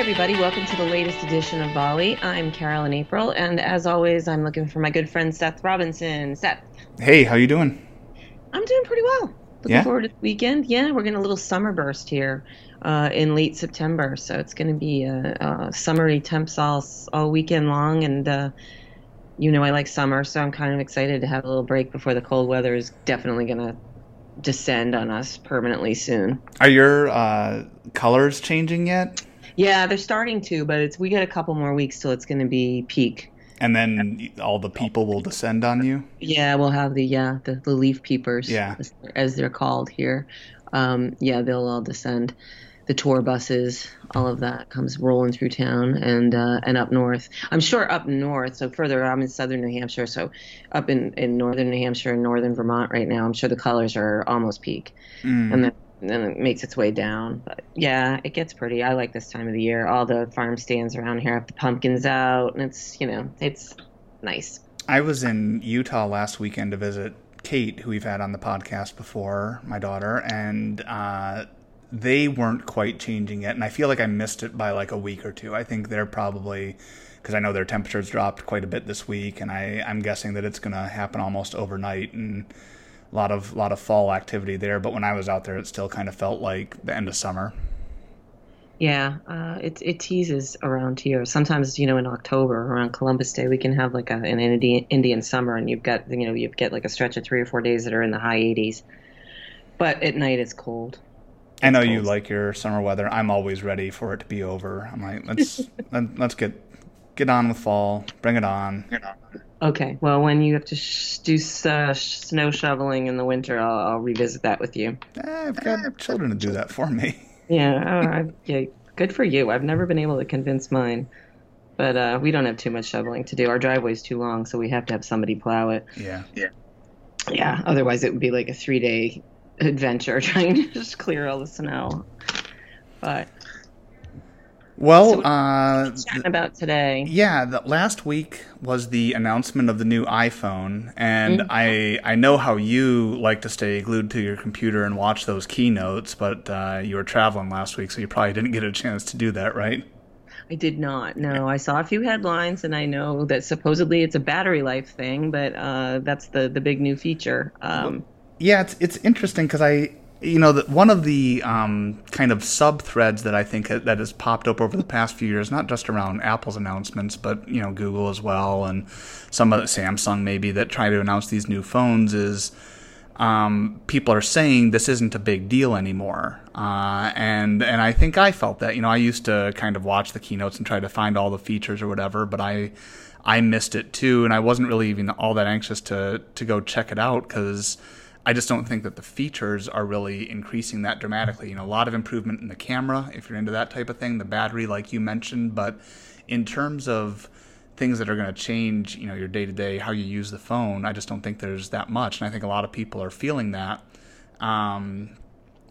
everybody. Welcome to the latest edition of Volley. I'm Carolyn April, and as always, I'm looking for my good friend Seth Robinson. Seth. Hey, how you doing? I'm doing pretty well. Looking Yeah? forward to the weekend. Yeah, we're getting a little summer burst here uh, in late September, so it's going to be uh, uh, summery temps all all weekend long, and uh, you know I like summer, so I'm kind of excited to have a little break before the cold weather is definitely going to descend on us permanently soon. Are your uh, colors changing yet? Yeah, they're starting to, but it's we got a couple more weeks till it's going to be peak. And then all the people will descend on you? Yeah, we'll have the yeah the, the leaf peepers, Yeah. as, as they're called here. Um, yeah, they'll all descend. The tour buses, all of that comes rolling through town and uh, and up north. I'm sure up north, so further. I'm in southern New Hampshire, so up in, in northern New Hampshire and northern Vermont right now. I'm sure the colors are almost peak, Mm. and then then it makes its way down. But yeah, it gets pretty. I like this time of the year. All the farm stands around here have the pumpkins out, and it's you know it's nice. I was in Utah last weekend to visit Kate, who we've had on the podcast before, my daughter, and uh, they weren't quite changing yet. And I feel like I missed it by like a week or two. I think they're probably because I know their temperatures dropped quite a bit this week, and I, I'm guessing that it's going to happen almost overnight and a lot of lot of fall activity there. But when I was out there, it still kind of felt like the end of summer. Yeah, uh, it it teases around here. Sometimes, you know, in October around Columbus Day, we can have like a, an Indian Indian summer, and you've got you know you get like a stretch of three or four days that are in the high 80s. But at night it's cold. I know It's you like your summer weather. I'm always ready for it to be over. I'm like, let's let, let's get get on with fall. Bring it on. Okay, well, when you have to sh- do uh, snow shoveling in the winter, I'll, I'll revisit that with you. Eh, I've got children to do that for me. Yeah, oh, I, yeah, good for you. I've never been able to convince mine, but uh, we don't have too much shoveling to do. Our driveway's too long, so we have to have somebody plow it. Yeah. Yeah. Yeah, otherwise it would be like a three day adventure trying to just clear all the snow. But Well, So- uh, chatting about today. yeah. The, last week was the announcement of the new iPhone, and Mhm. I I know how you like to stay glued to your computer and watch those keynotes, but uh, you were traveling last week, so you probably didn't get a chance to do that, right? I did not. No, I saw a few headlines, and I know that supposedly it's a battery life thing, but uh, that's the the big new feature. Um, Yeah, it's it's interesting because I, you know, the, one of the um, kind of sub threads that I think ha- that has popped up over the past few years, not just around Apple's announcements, but you know, Google as well, and some of Samsung maybe that try to announce these new phones is. Um, people are saying this isn't a big deal anymore, uh, and and I think I felt that. You know, I used to kind of watch the keynotes and try to find all the features or whatever, but I I missed it too, and I wasn't really even all that anxious to to go check it out because I just don't think that the features are really increasing that dramatically. You know, a lot of improvement in the camera if you're into that type of thing, the battery, like you mentioned, but in terms of things that are going to change, you know, your day to day, how you use the phone, I just don't think there's that much, and I think a lot of people are feeling that. Um,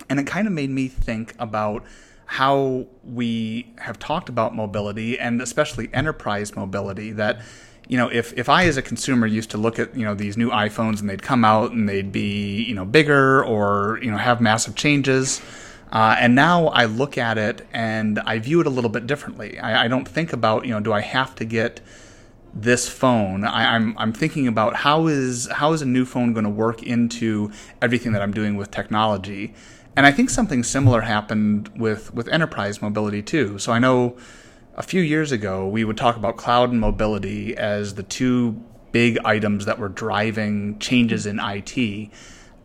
and it kind of made me think about how we have talked about mobility and especially enterprise mobility that you know if, if i as a consumer used to look at you know these new iphones and they'd come out and they'd be you know bigger or you know have massive changes uh, and now i look at it and i view it a little bit differently. I, I don't think about you know do i have to get this phone? I, I'm I'm thinking about how is how is a new phone going to work into everything that I'm doing with technology, and I think something similar happened with with enterprise mobility too. So I know a few years ago we would talk about cloud and mobility as the two big items that were driving changes in IT.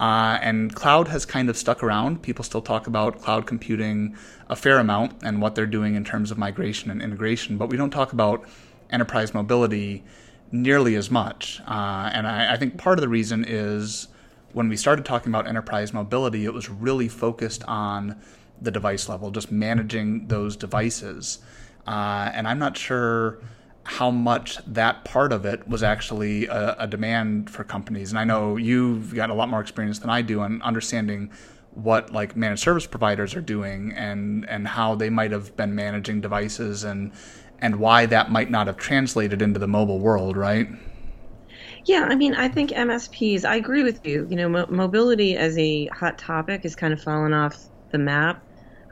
Uh, and cloud has kind of stuck around. People still talk about cloud computing a fair amount and what they're doing in terms of migration and integration, but we don't talk about enterprise mobility nearly as much. Uh, and I, I think part of the reason is when we started talking about enterprise mobility, it was really focused on the device level, just managing those devices. Uh, and I'm not sure how much that part of it was actually a, a demand for companies. And I know you've got a lot more experience than I do on understanding what like managed service providers are doing and and how they might have been managing devices and and why that might not have translated into the mobile world, right? Yeah, I mean, I think MSPs, I agree with you. You know, mo- mobility as a hot topic has kind of fallen off the map.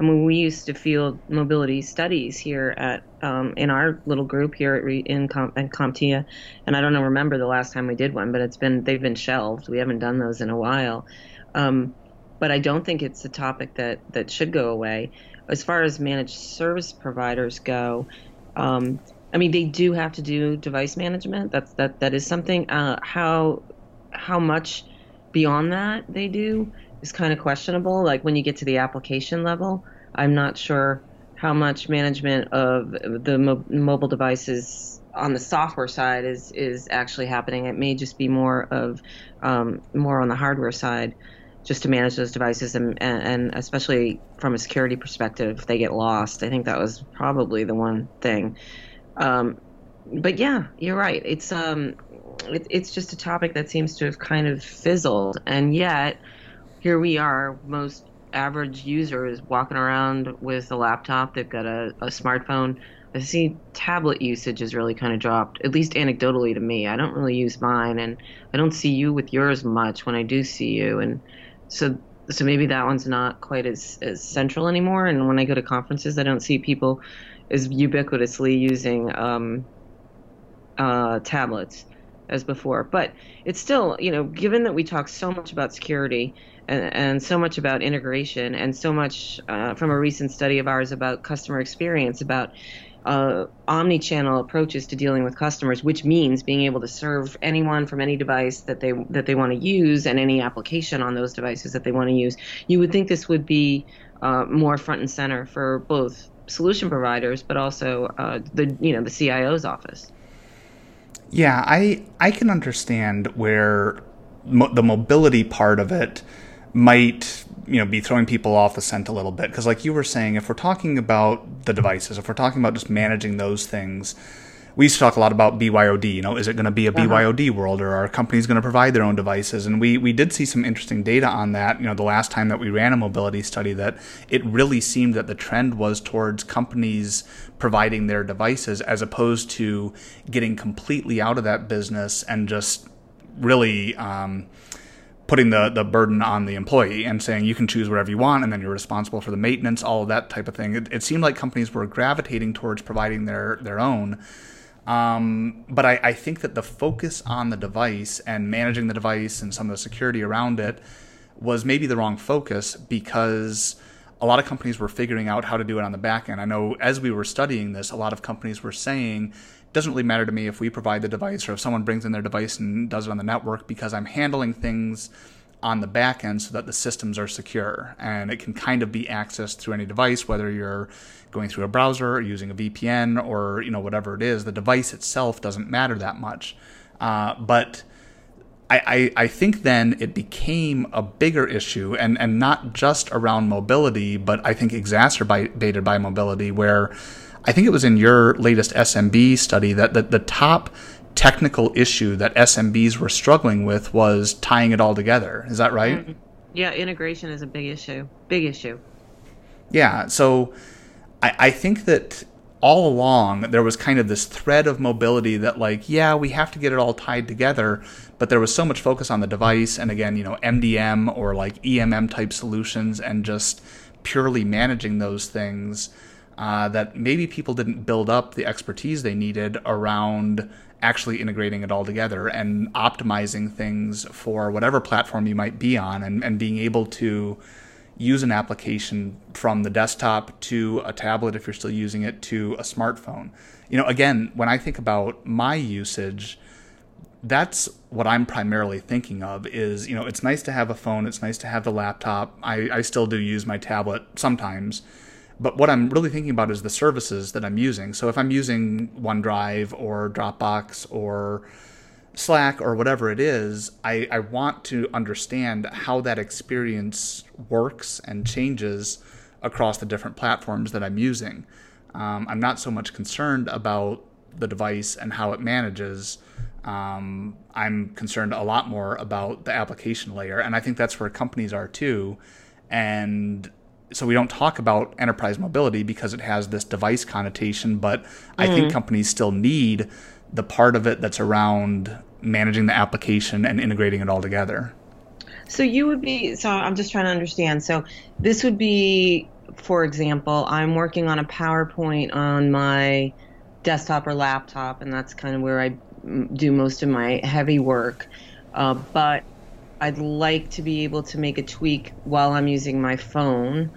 I mean, we used to field mobility studies here at um, in our little group here at Re- in, Com- in CompTIA, and I don't know remember the last time we did one, but it's been they've been shelved. We haven't done those in a while. Um, but I don't think it's a topic that that should go away. As far as managed service providers go, um, I mean they do have to do device management. That's that that is something. Uh, how how much beyond that they do is kind of questionable. Like when you get to the application level, I'm not sure how much management of the mo- mobile devices on the software side is is actually happening. It may just be more of um, more on the hardware side just to manage those devices and, and, especially from a security perspective, they get lost. I think that was probably the one thing. Um, but yeah, you're right. It's um, it, it's just a topic that seems to have kind of fizzled, and yet here we are, most average users walking around with a laptop. They've got a, a smartphone. I see tablet usage has really kind of dropped, at least anecdotally to me. I don't really use mine, and I don't see you with yours much when I do see you, and so so maybe that one's not quite as, as central anymore. And when I go to conferences, I don't see people as ubiquitously using um, uh, tablets as before. But it's still, you know, given that we talk so much about security and, and so much about integration and so much uh, from a recent study of ours about customer experience, about uh, omni-channel approaches to dealing with customers, which means being able to serve anyone from any device that they that they want to use and any application on those devices that they want to use. You would think this would be uh, more front and center for both solution providers, but also uh, the you know the CIO's office. Yeah, I I can understand where mo- the mobility part of it might you know be throwing people off the scent a little bit. Because like you were saying if we're talking about the devices if we're talking about just managing those things we used to talk a lot about BYOD. You know, is it going to be a uh-huh. BYOD world, or are companies going to provide their own devices? And we we did see some interesting data on that. You know, the last time that we ran a mobility study, that it really seemed that the trend was towards companies providing their devices as opposed to getting completely out of that business and just really. Um, putting the, the burden on the employee and saying you can choose whatever you want and then you're responsible for the maintenance, all of that type of thing. It, it seemed like companies were gravitating towards providing their, their own. Um, but I, I think that the focus on the device and managing the device and some of the security around it was maybe the wrong focus because a lot of companies were figuring out how to do it on the back end. I know as we were studying this, a lot of companies were saying, it doesn't really matter to me if we provide the device or if someone brings in their device and does it on the network because I'm handling things on the back end so that the systems are secure and it can kind of be accessed through any device, whether you're going through a browser or using a VPN or you know whatever it is. The device itself doesn't matter that much, uh, but I, I, I think then it became a bigger issue and, and not just around mobility, but I think exacerbated by mobility, where I think it was in your latest SMB study that the, the top technical issue that SMBs were struggling with was tying it all together. Is that right? Mm-hmm. Yeah, integration is a big issue. Big issue. Yeah. So I, I think that all along there was kind of this thread of mobility that like yeah we have to get it all tied together but there was so much focus on the device and again you know mdm or like emm type solutions and just purely managing those things uh, that maybe people didn't build up the expertise they needed around actually integrating it all together and optimizing things for whatever platform you might be on and, and being able to use an application from the desktop to a tablet if you're still using it to a smartphone. You know, again, when I think about my usage, that's what I'm primarily thinking of is, you know, it's nice to have a phone, it's nice to have the laptop. I, I still do use my tablet sometimes but what I'm really thinking about is the services that I'm using. So if I'm using OneDrive or Dropbox or Slack or whatever it is, I, I want to understand how that experience works and changes across the different platforms that I'm using. Um, I'm not so much concerned about the device and how it manages. Um, I'm concerned a lot more about the application layer, and I think that's where companies are too. And so we don't talk about enterprise mobility because it has this device connotation, but I think mm. companies still need the part of it that's around managing the application and integrating it all together. So you would be so I'm just trying to understand. So this would be for example, I'm working on a PowerPoint on my desktop or laptop, and that's kind of where I do most of my heavy work. Uh, but I'd like to be able to make a tweak while I'm using my phone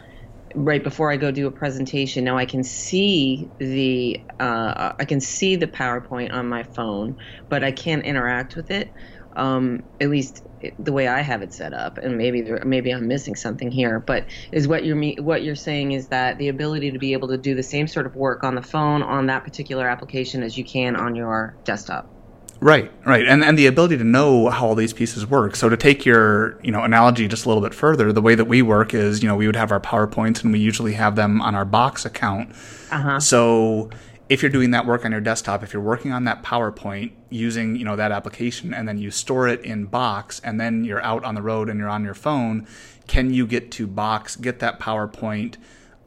right before I go do a presentation. Now I can see the uh, I can see the PowerPoint on my phone, but I can't interact with it. Um, at least the way I have it set up, and maybe maybe I'm missing something here. But is what you're what you're saying is that the ability to be able to do the same sort of work on the phone on that particular application as you can on your desktop. Right, right, and and the ability to know how all these pieces work. So to take your you know analogy just a little bit further, the way that we work is you know we would have our powerpoints and we usually have them on our Box account. Uh-huh. So if you're doing that work on your desktop, if you're working on that PowerPoint using you know that application, and then you store it in Box, and then you're out on the road and you're on your phone, can you get to Box, get that PowerPoint,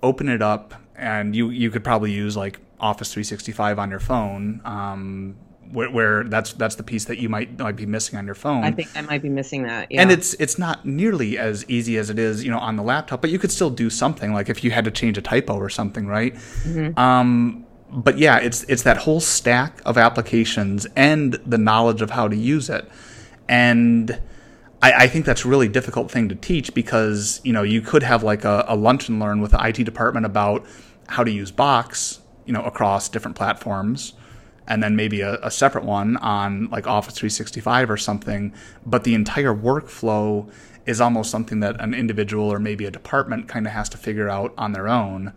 open it up, and you you could probably use like Office 365 on your phone. Um, where, where, that's that's the piece that you might might be missing on your phone. I think I might be missing that. Yeah. And it's it's not nearly as easy as it is, you know, on the laptop. But you could still do something like if you had to change a typo or something, right? Mm-hmm. Um, but yeah, it's it's that whole stack of applications and the knowledge of how to use it, and. I, I think that's a really difficult thing to teach because you know you could have like a, a lunch and learn with the IT department about how to use Box, you know, across different platforms, and then maybe a, a, separate one on like Office 365 or something. But the entire workflow is almost something that an individual or maybe a department kind of has to figure out on their own.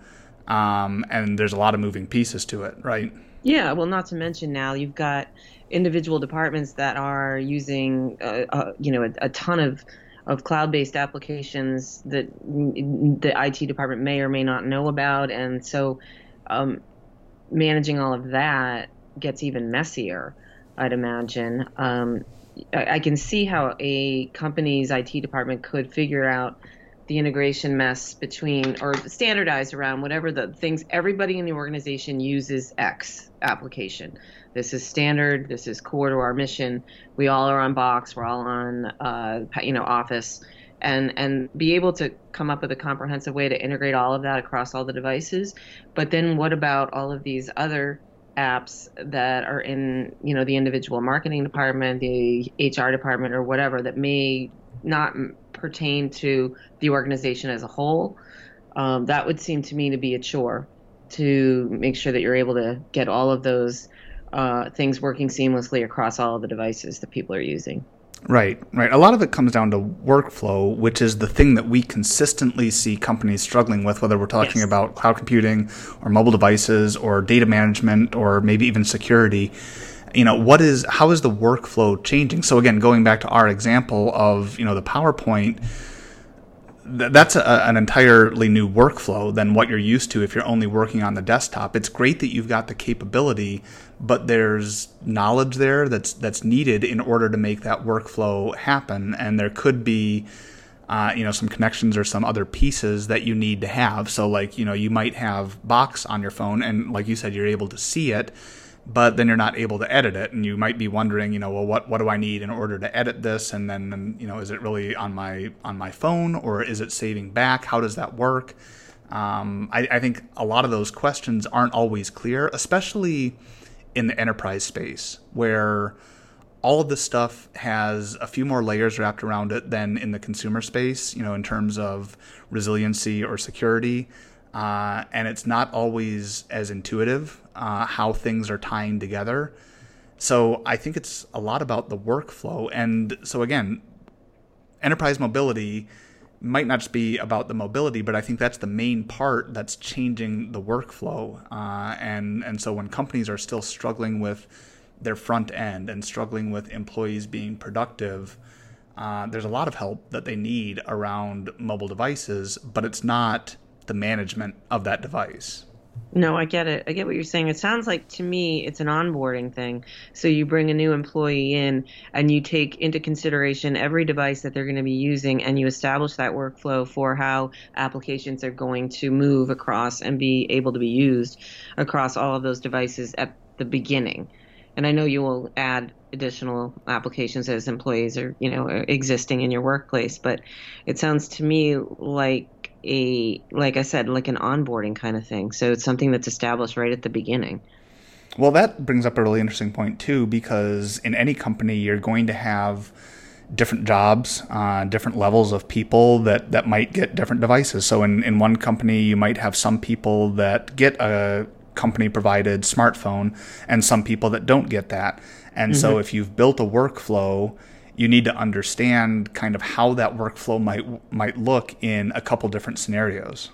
Um, and there's a lot of moving pieces to it, right? Yeah, well, not to mention now you've got individual departments that are using, uh, uh, you know, a, a ton of of cloud-based applications that the IT department may or may not know about, and so um, managing all of that gets even messier, I'd imagine. Um, I, I, can see how a company's IT department could figure out the integration mess between or standardize around whatever the things everybody in the organization uses X application. This is standard. This is core to our mission. We all are on Box. We're all on, uh, you know, Office, and and be able to come up with a comprehensive way to integrate all of that across all the devices. But then, what about all of these other apps that are in you know the individual marketing department the hr department or whatever that may not pertain to the organization as a whole um, that would seem to me to be a chore to make sure that you're able to get all of those uh, things working seamlessly across all of the devices that people are using Right, right. A lot of it comes down to workflow, which is the thing that we consistently see companies struggling with, whether we're talking yes. about cloud computing or mobile devices or data management or maybe even security. You know, what is how is the workflow changing? So again, going back to our example of, you know, the PowerPoint, that's a, an entirely new workflow than what you're used to if you're only working on the desktop. It's great that you've got the capability, but there's knowledge there that's that's needed in order to make that workflow happen. And there could be, uh, you know, some connections or some other pieces that you need to have. So, like, you know, you might have Box on your phone, and like you said, you're able to see it but then you're not able to edit it and you might be wondering you know well what what do i need in order to edit this and then you know is it really on my on my phone or is it saving back how does that work um, I, I think a lot of those questions aren't always clear especially in the enterprise space where all of this stuff has a few more layers wrapped around it than in the consumer space you know in terms of resiliency or security uh, and it's not always as intuitive uh, how things are tying together. So I think it's a lot about the workflow. And so again, enterprise mobility might not just be about the mobility, but I think that's the main part that's changing the workflow. Uh, and and so when companies are still struggling with their front end and struggling with employees being productive, uh, there's a lot of help that they need around mobile devices, but it's not the management of that device. No, I get it. I get what you're saying. It sounds like to me it's an onboarding thing. So you bring a new employee in and you take into consideration every device that they're going to be using and you establish that workflow for how applications are going to move across and be able to be used across all of those devices at the beginning. And I know you will add additional applications as employees are, you know, existing in your workplace, but it sounds to me like a like I said, like an onboarding kind of thing. So it's something that's established right at the beginning. Well, that brings up a really interesting point too, because in any company, you're going to have different jobs, uh, different levels of people that, that might get different devices. So in, in one company, you might have some people that get a company provided smartphone and some people that don't get that. And mm-hmm. so if you've built a workflow, you need to understand kind of how that workflow might might look in a couple different scenarios.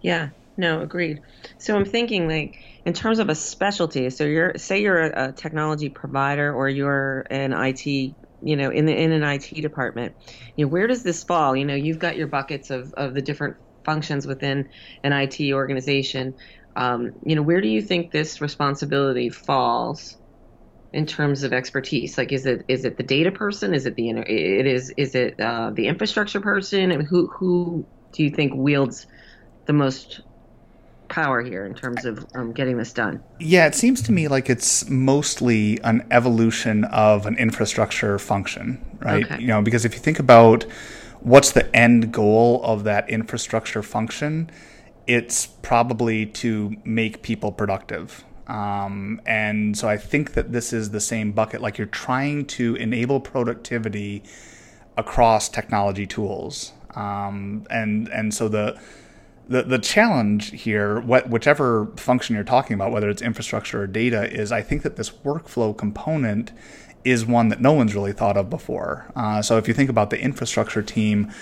Yeah, no, agreed. So I'm thinking like in terms of a specialty. So you're say you're a, a technology provider or you're an IT you know in the in an IT department you know where does this fall you know you've got your buckets of of the different functions within an IT organization um, you know where do you think this responsibility falls in terms of expertise like is it is it the data person is it the it is is it uh, the infrastructure person and who who do you think wields the most power here in terms of um, getting this done. Yeah, it seems to me like it's mostly an evolution of an infrastructure function, right? Okay. You know, because if you think about what's the end goal of that infrastructure function, it's probably to make people productive. Um, and so I think that this is the same bucket. Like you're trying to enable productivity across technology tools. Um, and and so the the the challenge here, what, whichever function you're talking about, whether it's infrastructure or data, is I think that this workflow component is one that no one's really thought of before. Uh, so if you think about the infrastructure team,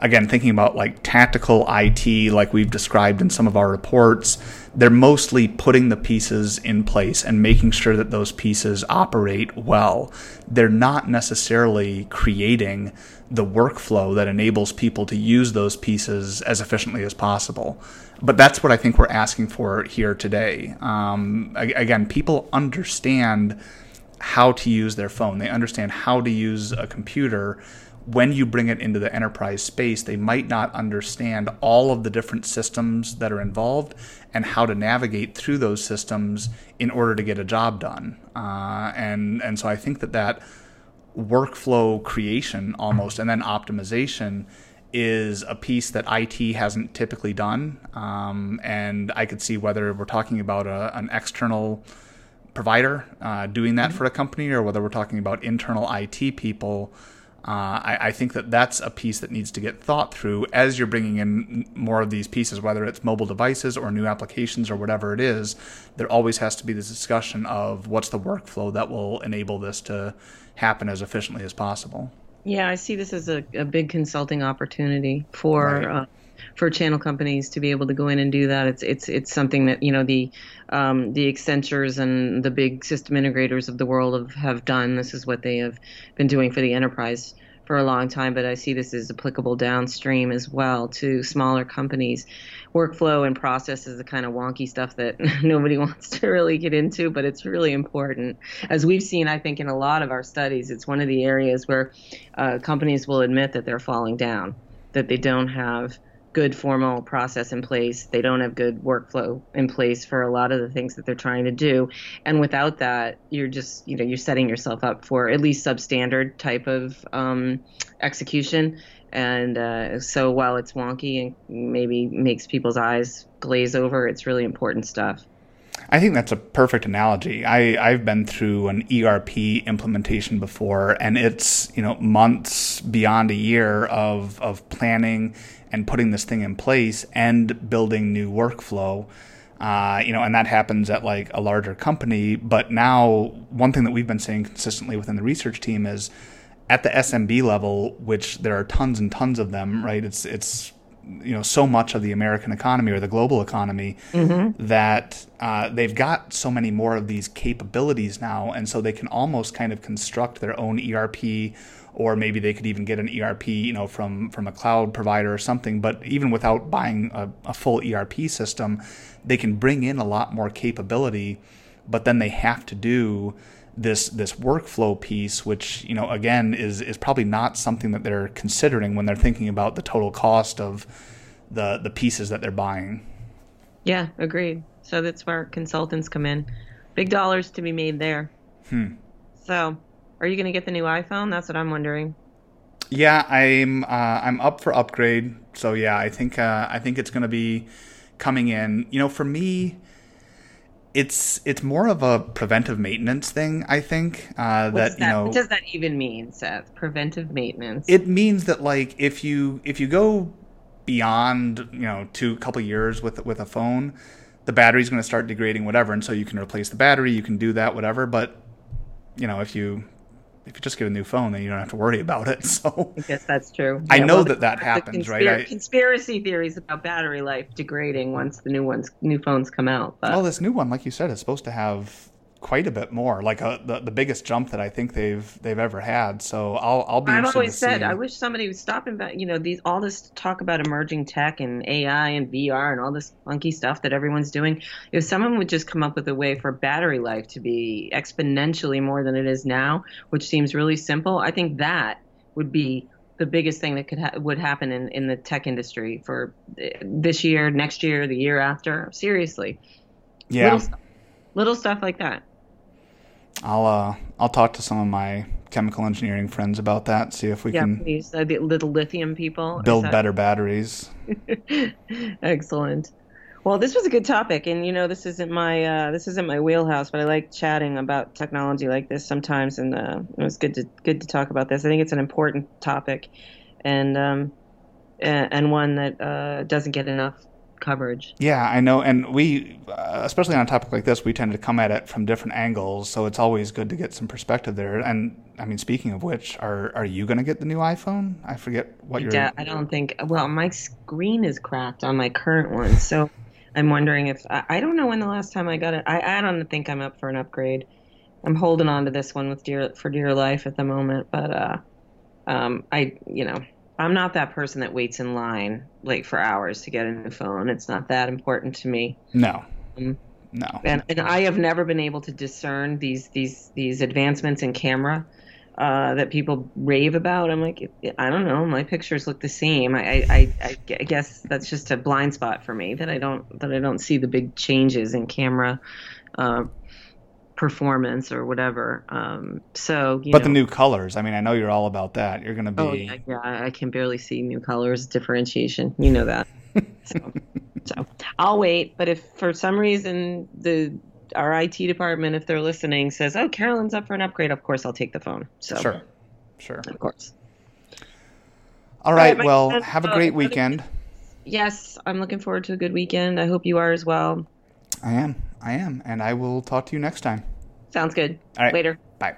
again, thinking about like tactical IT, like we've described in some of our reports, they're mostly putting the pieces in place and making sure that those pieces operate well. They're not necessarily creating the workflow that enables people to use those pieces as efficiently as possible. But that's what I think we're asking for here today. Um, again, people understand how to use their phone, they understand how to use a computer when you bring it into the enterprise space, they might not understand all of the different systems that are involved and how to navigate through those systems in order to get a job done. Uh, and and so I think that that workflow creation almost and then optimization is a piece that IT hasn't typically done. Um, and I could see whether we're talking about a, an external provider uh, doing that mm-hmm. for a company or whether we're talking about internal IT people uh, I, I, think that that's a piece that needs to get thought through as you're bringing in more of these pieces, whether it's mobile devices or new applications or whatever it is. There always has to be this discussion of what's the workflow that will enable this to happen as efficiently as possible. Yeah, I see this as a, a big consulting opportunity for right. uh, for channel companies to be able to go in and do that. It's it's it's something that you know the um, the Accentures and the big system integrators of the world have, have done. This is what they have been doing for the enterprise for a long time, but I see this as applicable downstream as well to smaller companies. Workflow and process is the kind of wonky stuff that nobody wants to really get into, but it's really important. As we've seen, I think, in a lot of our studies, it's one of the areas where uh, companies will admit that they're falling down, that they don't have good formal process in place. They don't have good workflow in place for a lot of the things that they're trying to do. And without that, you're just, you know, you're setting yourself up for at least substandard type of um, execution. And uh, so while it's wonky and maybe makes people's eyes glaze over, it's really important stuff. I think that's a perfect analogy. I, I've been through an ERP implementation before, and it's you know months beyond a year of of planning and putting this thing in place and building new workflow. Uh, you know, and that happens at like a larger company. But now, one thing that we've been saying consistently within the research team is at the SMB level, which there are tons and tons of them, right? It's it's you know so much of the American economy or the global economy mm-hmm. that uh, they've got so many more of these capabilities now, and so they can almost kind of construct their own ERP or maybe they could even get an ERP, you know, from from a cloud provider or something. But even without buying a, a full ERP system, they can bring in a lot more capability. But then they have to do this this workflow piece, which you know again is is probably not something that they're considering when they're thinking about the total cost of the the pieces that they're buying. Yeah, agreed. So that's where consultants come in. Big dollars to be made there. Hmm. So are you going to get the new iPhone? That's what I'm wondering. Yeah, I'm uh, I'm up for upgrade. So yeah, I think uh, I think it's going to be coming in. You know, for me, it's it's more of a preventive maintenance thing. I think uh, that, that, you know what does that even mean, Seth? Preventive maintenance. It means that like if you if you go beyond you know two couple years with with a phone, the battery's going to start degrading, whatever, and so you can replace the battery. You can do that, whatever. But you know if you if you just get a new phone, then you don't have to worry about it. So I guess that's true. I Yeah, know well, that that happens, conspir- right? I, conspiracy theories about battery life degrading once the new ones, new phones come out. But well, this new one, like you said, is supposed to have quite a bit more, like a, the the biggest jump that I think they've they've ever had. So I'll I'll be. I've always said see. I wish somebody would stop and you know these all this talk about emerging tech and AI and VR and all this funky stuff that everyone's doing. If someone would just come up with a way for battery life to be exponentially more than it is now, which seems really simple, I think that would be the biggest thing that could ha- would happen in, in the tech industry for uh, this year, next year, the year after. Seriously, yeah, little, little stuff like that. I'll uh I'll talk to some of my chemical engineering friends about that. See if we Yeah, can please, the little lithium people build that- better batteries. Excellent. Well, this was a good topic, and you know, this isn't my uh, this isn't my wheelhouse, but I like chatting about technology like this sometimes, and uh, it was good to good to talk about this. I think it's an important topic, and um, and, and one that uh, doesn't get enough coverage. Yeah, I know, and we, uh, especially on a topic like this, we tend to come at it from different angles, so it's always good to get some perspective there. And I mean, speaking of which, are are you going to get the new iPhone? I forget what you're. Yeah, I don't think. Well, my screen is cracked on my current one, so I'm wondering if I, I don't know when the last time I got it. I, I don't think I'm up for an upgrade. I'm holding on to this one with dear for dear life at the moment, but uh, um, I you know I'm not that person that waits in line like for hours to get a new phone. It's not that important to me. No, Mm. no. and, and I have never been able to discern these these these advancements in camera uh, that people rave about. I'm like, I don't know, my pictures look the same. I, I, I, I guess that's just a blind spot for me that I don't that I don't see the big changes in camera uh, performance or whatever. Um, so, you But know, the new colors. I mean, I know you're all about that. You're going to be. Oh yeah, yeah, I can barely see new colors differentiation. You know that. so, so I'll wait. But if for some reason the our IT department, if they're listening, says, "Oh, Carolyn's up for an upgrade," of course I'll take the phone. So Sure, sure. of course. All right. my well, friend, have a great weekend. Yes, I'm looking forward to a good weekend. I hope you are as well. I am. I am, and I will talk to you next time. Sounds good. All right. Later. Bye.